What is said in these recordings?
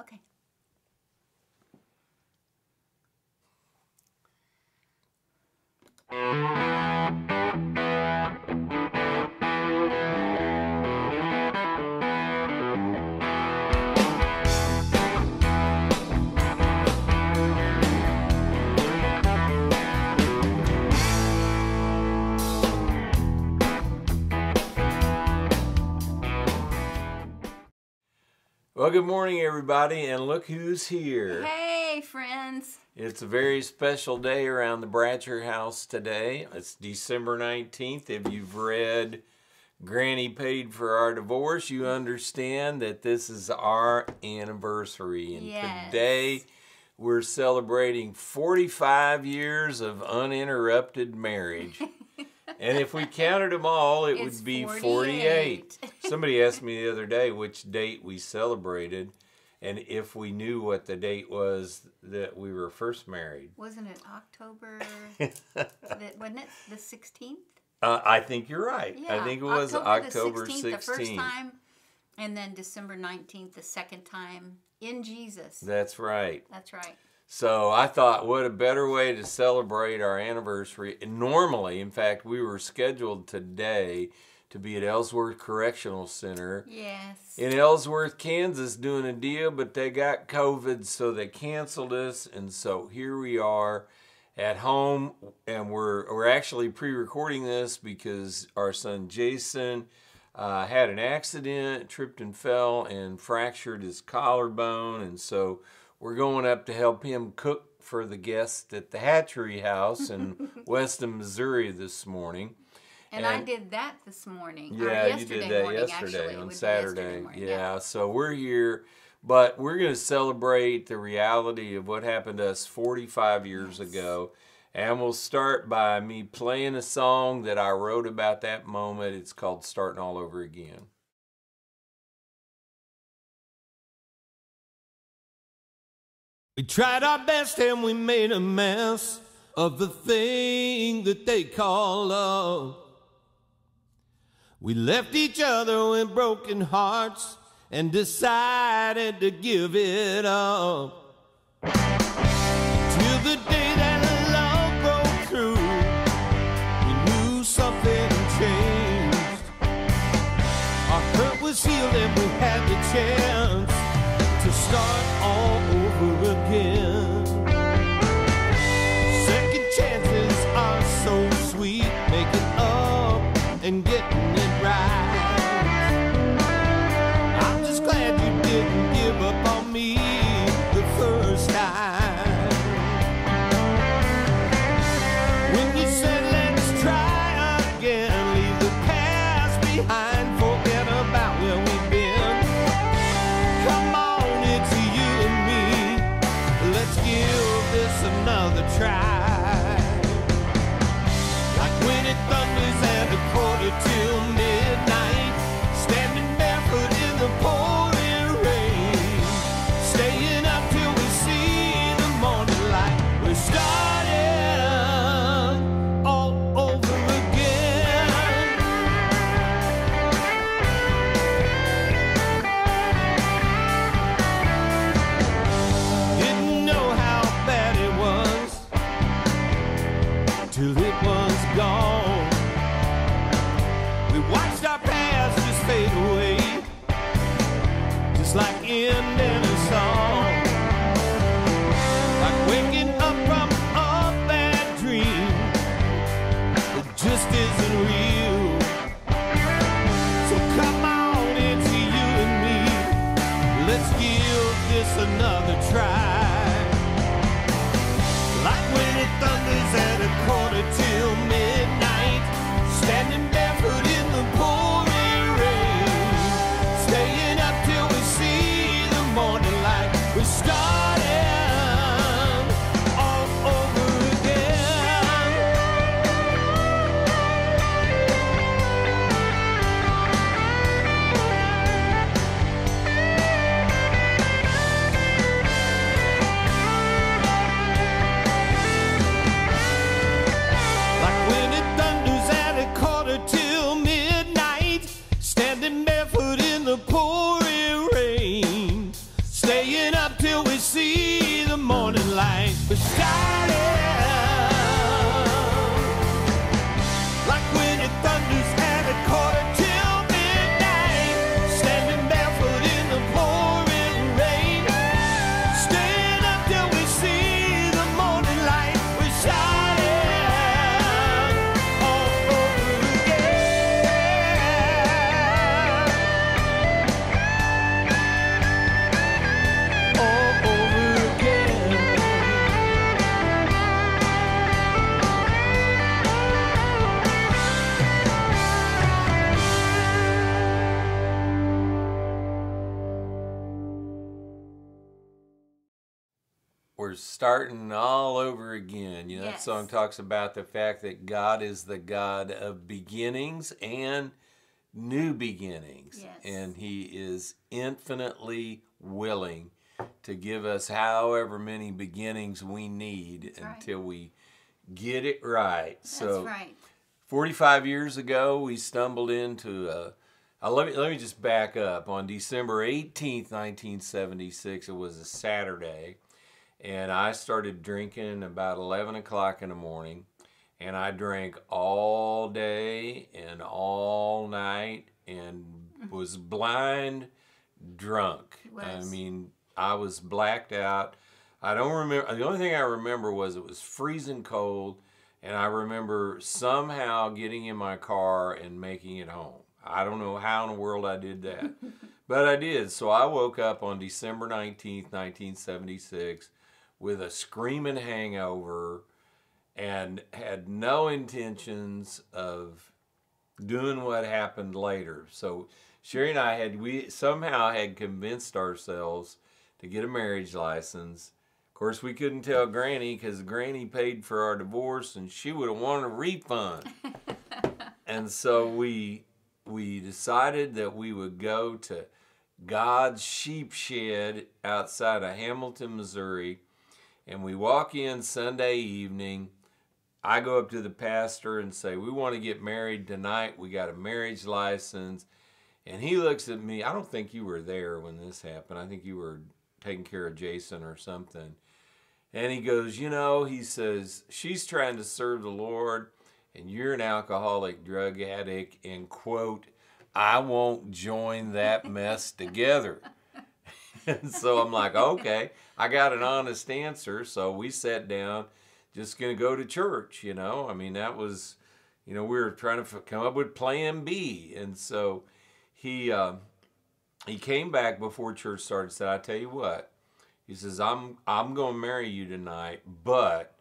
Okay. Well, good morning, everybody, and look who's here. Hey, friends. It's a very special day around the Bratcher house today. It's December 19th. If you've read Granny Paid for Our Divorce, you understand that this is our anniversary. And Yes. today we're celebrating 45 years of uninterrupted marriage. and if we counted them all, it It's would be 48. 48. Somebody asked me the other day which date we celebrated and if we knew what the date was that we were first married. Wasn't it October? the, wasn't it the 16th? Uh, I think you're right. I think it was October, the 16th. 16th, the first time, and then December 19th, the second time in Jesus. That's right. That's right. So I thought, what a better way to celebrate our anniversary. And normally, in fact, we were scheduled today to be at Ellsworth Correctional Center Yes. in Ellsworth, Kansas, doing a deal, but they got COVID, so they canceled us. And so here we are at home, and we're we're actually pre-recording this because our son Jason uh, had an accident, tripped and fell, and fractured his collarbone, and so we're going up to help him cook for the guests at the Hatchery House in Weston, Missouri this morning. and, I did that this morning. Yeah, you did that morning, yesterday actually. On be yesterday Saturday. morning, Yeah, so we're here, but we're going to celebrate the reality of what happened to us 45 years Yes. ago. And we'll start by me playing a song that I wrote about that moment. It's called Starting All Over Again. We tried our best and we made a mess of the thing that they call love. We left each other with broken hearts and decided to give it up. Till the day that love broke through, we knew something changed. Our hurt was healed and we it morning light. We're starting all over again. You know, that song talks about the fact that God is the God of beginnings and new beginnings. Yes. And He is infinitely willing to give us however many beginnings we need right. until we get it right. That's so right. 45 years ago, we stumbled into a. Uh, let, me, let me just back up. On December 18th, 1976, it was a Saturday, and I started drinking about 11 o'clock in the morning. And I drank all day and all night and mm-hmm. was blind drunk. I mean, I was blacked out. I don't remember. The only thing I remember was it was freezing cold, and I remember somehow getting in my car and making it home. I don't know how in the world I did that, but I did. So I woke up on December 19th, 1976, with a screaming hangover and had no intentions of doing what happened later. So Sherry and I had we somehow had convinced ourselves to get a marriage license. Of course, we couldn't tell Granny because Granny paid for our divorce, and she would have wanted a refund. and so we we decided that we would go to God's sheep shed outside of Hamilton, Missouri, and we walk in Sunday evening. I go up to the pastor and say, We want to get married tonight. We got a marriage license. And he looks at me. I don't think you were there when this happened. I think you were taking care of Jason or something. And he goes, You know, he says, She's trying to serve the Lord, and you're an alcoholic drug addict. And quote, I won't join that mess together. And so I'm like, okay, I got an honest answer. So we sat down, just going to go to church, you know. I mean, that was, you know, we were trying to come up with plan B. And so he, uh, he came back before church started and said, I tell you what, he says, I'm, I'm going to marry you tonight, but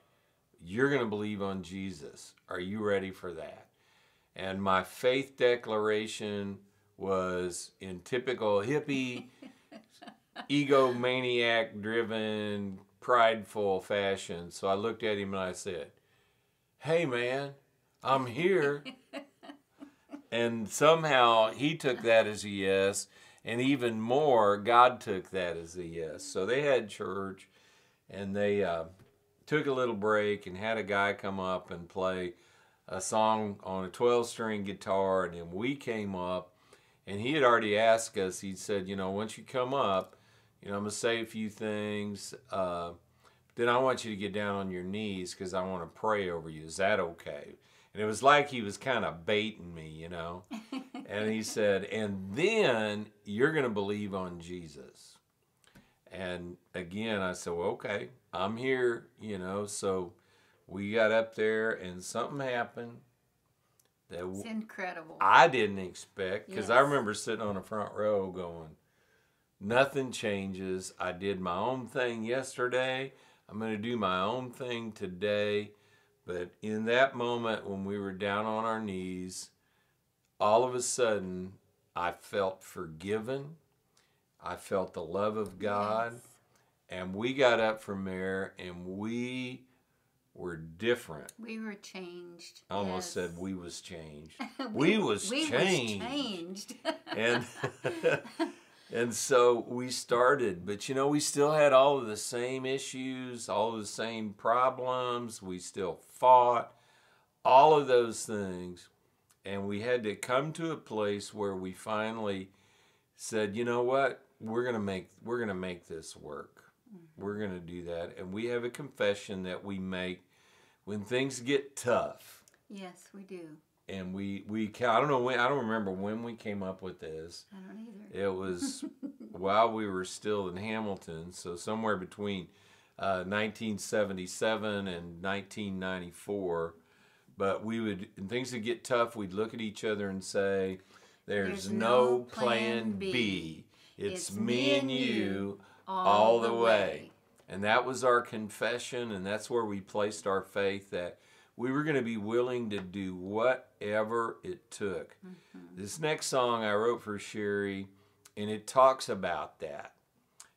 you're going to believe on Jesus. Are you ready for that? And my faith declaration was in typical hippie egomaniac driven, prideful fashion. So I looked at him and I said, Hey man, I'm here. and somehow he took that as a yes. And even more, God took that as a yes. So they had church and they uh, took a little break and had a guy come up and play a song on a 12 string guitar. And then we came up and he had already asked us, he said, You know, once you come up, you know, I'm going to say a few things. Uh, then I want you to get down on your knees because I want to pray over you. Is that okay? And it was like he was kind of baiting me, you know. and he said, and then you're going to believe on Jesus. And again, I said, well, okay, I'm here, you know. So we got up there and something happened that It's incredible. I didn't expect because I remember sitting on the front row going, nothing changes. I did my own thing yesterday. I'm going to do my own thing today. But in that moment when we were down on our knees, all of a sudden I felt forgiven. I felt the love of God. Yes. And we got up from there and we were different. We were changed. I almost Yes. said we was changed. we was we changed. Was changed. and and so we started but you know we still had all of the same issues all of the same problems we still fought all of those things and we had to come to a place where we finally said you know what we're going to make we're going to make this work mm-hmm. We're going to do that. And we have a confession that we make when things get tough. Yes, we do. And we, we I don't know when, I don't remember when we came up with this. I don't either. It was while we were still in Hamilton, so somewhere between uh, 1977 and 1994. But we would, when things would get tough, we'd look at each other and say, "There's, There's no, no plan, B. B. It's, It's me and you all, the way." way. And that was our confession, and that's where we placed our faith that we were going to be willing to do whatever it took. Mm-hmm. This next song I wrote for Sherry, and it talks about that.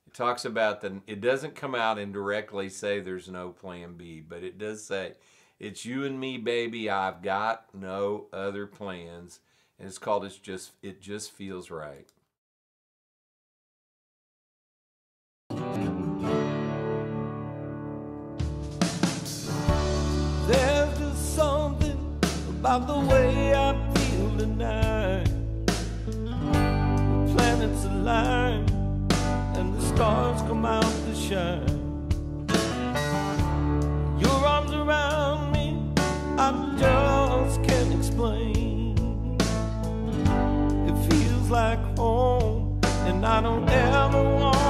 It talks about the, it doesn't come out and directly say there's no plan B, but it does say, it's you and me, baby. I've got no other plans. And it's called It's Just, It Just Feels Right. About the way I feel tonight. The planets align and the stars come out to shine. Your arms around me, I just can't explain. It feels like home, and I don't ever wanna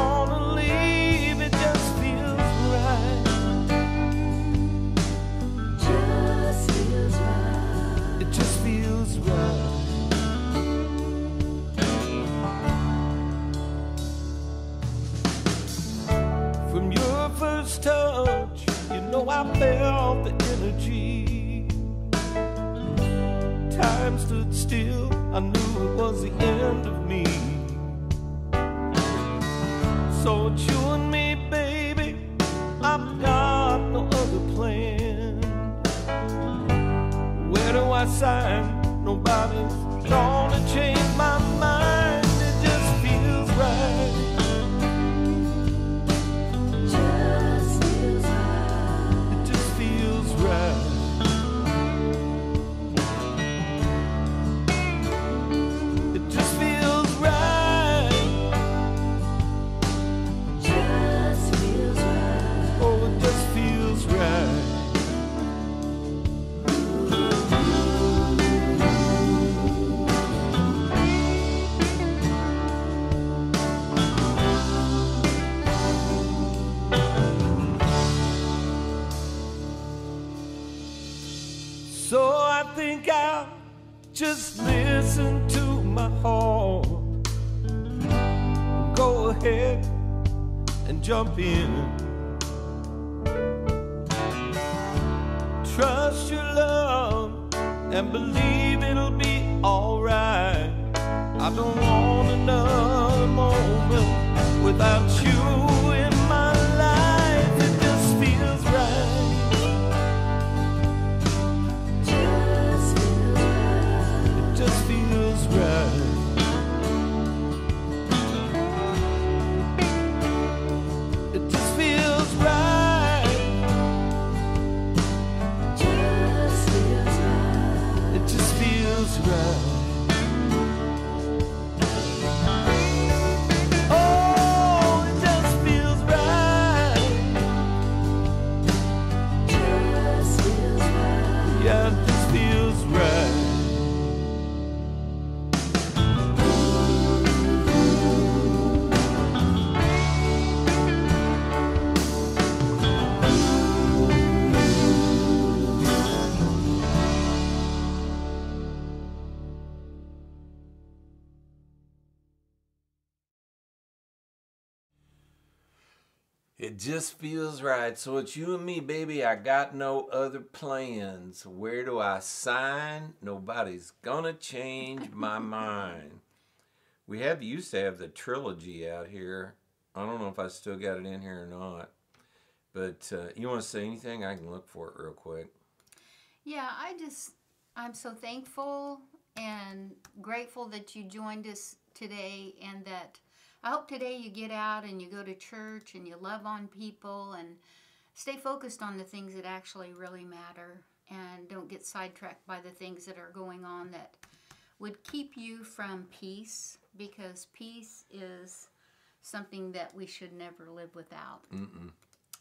Go ahead and jump in. Trust your love and believe it'll be alright. I don't want another moment without you It just feels right. So it's you and me, baby. I got no other plans. Where do I sign? Nobody's gonna change my mind. We have used to have the trilogy out here. I don't know if I still got it in here or not. But uh, you want to say anything? I can look for it real quick. Yeah, I just, I'm so thankful and grateful that you joined us today and that I hope today you get out and you go to church and you love on people and stay focused on the things that actually really matter and don't get sidetracked by the things that are going on that would keep you from peace because peace is something that we should never live without.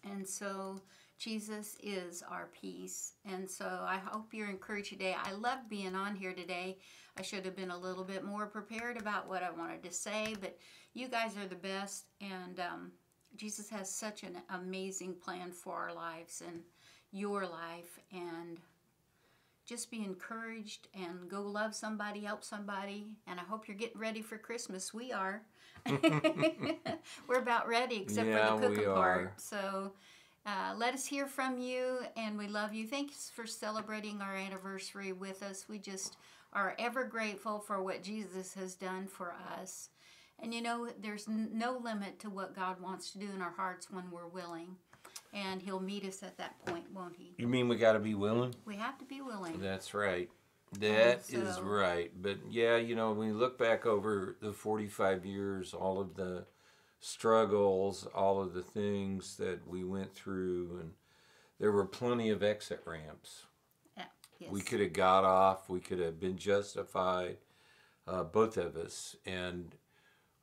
And so Jesus is our peace. And so I hope you're encouraged today. I love being on here today. I should have been a little bit more prepared about what I wanted to say, but you guys are the best. And um, Jesus has such an amazing plan for our lives and your life. And just be encouraged and go love somebody, help somebody. And I hope you're getting ready for Christmas. We are. We're about ready, except Yeah, for the cooking part. So uh, let us hear from you, and we love you. Thanks for celebrating our anniversary with us. We just are ever grateful for what Jesus has done for us. And you know, there's n- no limit to what God wants to do in our hearts when we're willing. And He'll meet us at that point, won't He? You mean we got to be willing? We have to be willing. That's right. That is so- right. But yeah, you know, when you look back over the 45 years, all of the struggles, all of the things that we went through, and there were plenty of exit ramps. Yeah, yes. We could have got off, we could have been justified, uh, both of us. And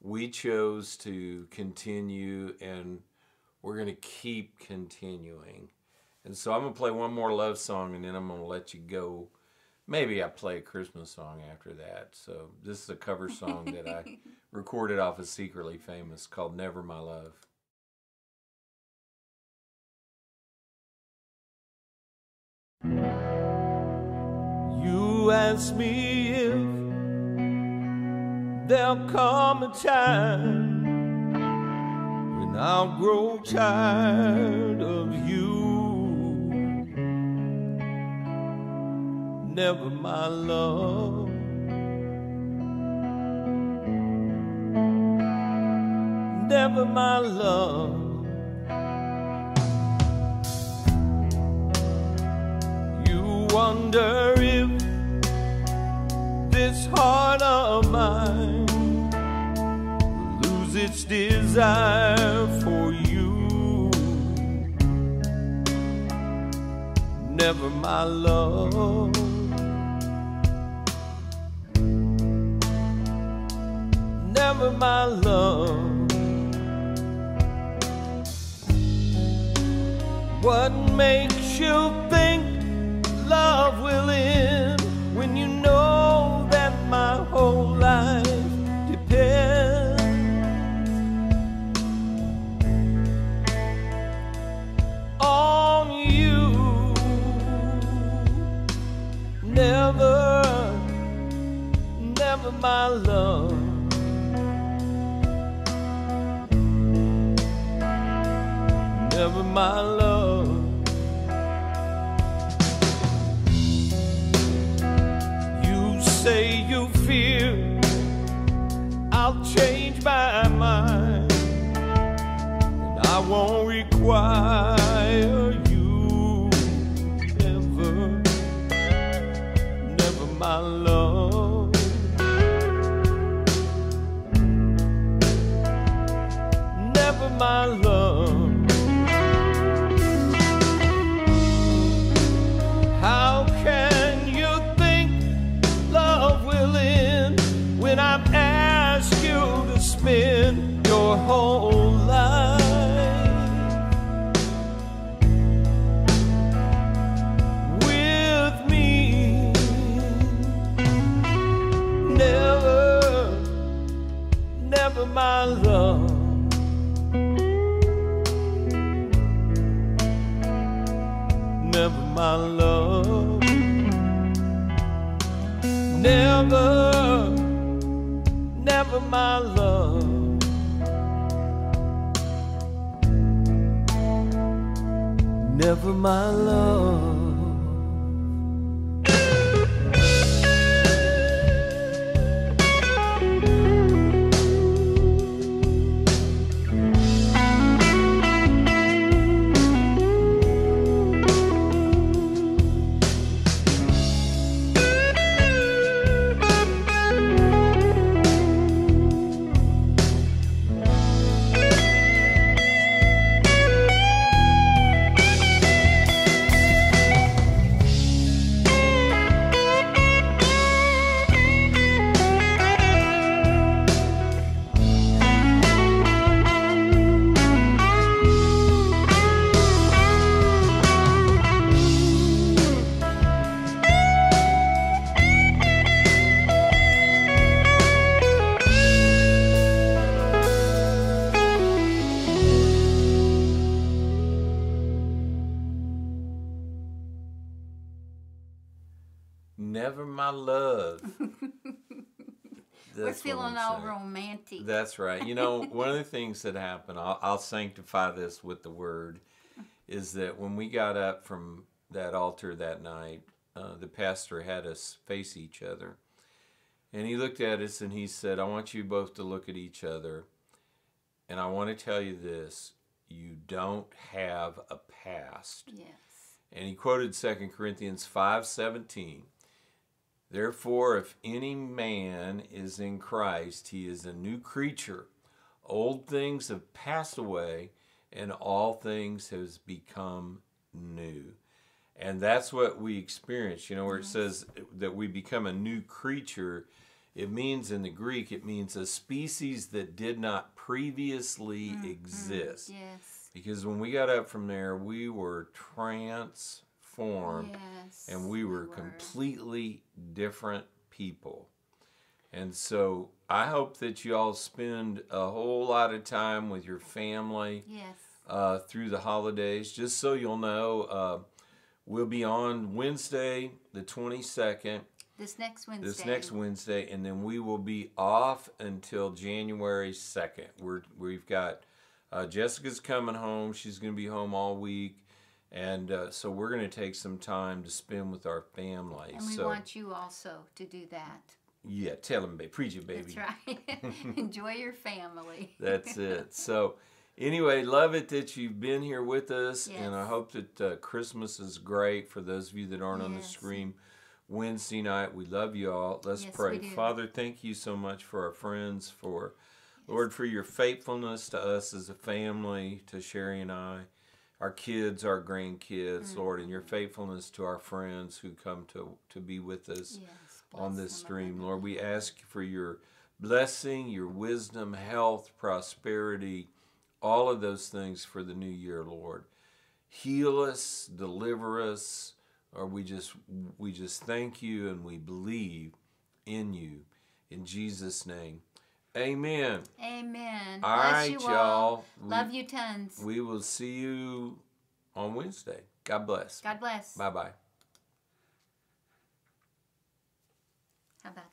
we chose to continue, and we're going to keep continuing. And so I'm going to play one more love song, and then I'm going to let you go. Maybe I play a Christmas song after that. So this is a cover song that I recorded off of Secretly Famous called Never My Love. You ask me if there'll come a time when I'll grow tired of you. Never my love. Never my love. You wonder if this heart of mine lose its desire for you. Never my love. My love. What makes you think love will end Never my love. You say you fear I'll change my mind, and I won't require spend your whole life with me? Never, never my love. Never my love. Never, never my love. Never my love. Love. We're feeling all romantic. That's right. You know, one of the things that happened, I'll, I'll sanctify this with the word, is that when we got up from that altar that night, uh, the pastor had us face each other. And he looked at us and he said, I want you both to look at each other. And I want to tell you this you don't have a past. yes. And he quoted 2 Corinthians 5:17. Therefore if any man is in Christ, he is a new creature. Old things have passed away and all things has become new. And that's what we experience, you know, where it says that we become a new creature. It means in the Greek, it means a species that did not previously mm-hmm. exist. Yes. Because when we got up from there, we were Yes. and we were completely different people. And so I hope that you all spend a whole lot of time with your family Yes. uh, through the holidays. Just so you'll know, uh, we'll be on Wednesday, the 22nd, This next Wednesday. this next Wednesday, and then we will be off until January 2nd. We're, we've got uh, Jessica's coming home. She's going to be home all week. And uh, so we're going to take some time to spend with our family. And we so, want you also to do that. yeah, tell them, baby. Preach it, baby. That's right. Enjoy your family. That's it. So, anyway, love it that you've been here with us, and I hope that uh, Christmas is great for those of you that aren't on the screen. Wednesday night. We love you all. Let's Yes, pray. Father, thank you so much for our friends, for Lord, for your faithfulness to us as a family, to Sherry and I, our kids, our grandkids, Lord, and your Mm-hmm. faithfulness to our friends who come to, to be with us Yes. on this stream. Lord, we ask for your blessing, your wisdom, health, prosperity, all of those things for the new year, Lord. Heal us, deliver us, or we just we just thank you and we believe in you. In Jesus' name. Amen. Amen. All right, you y'all. all. We- Love you tons. We will see you on Wednesday. God bless. God bless. Bye bye. How about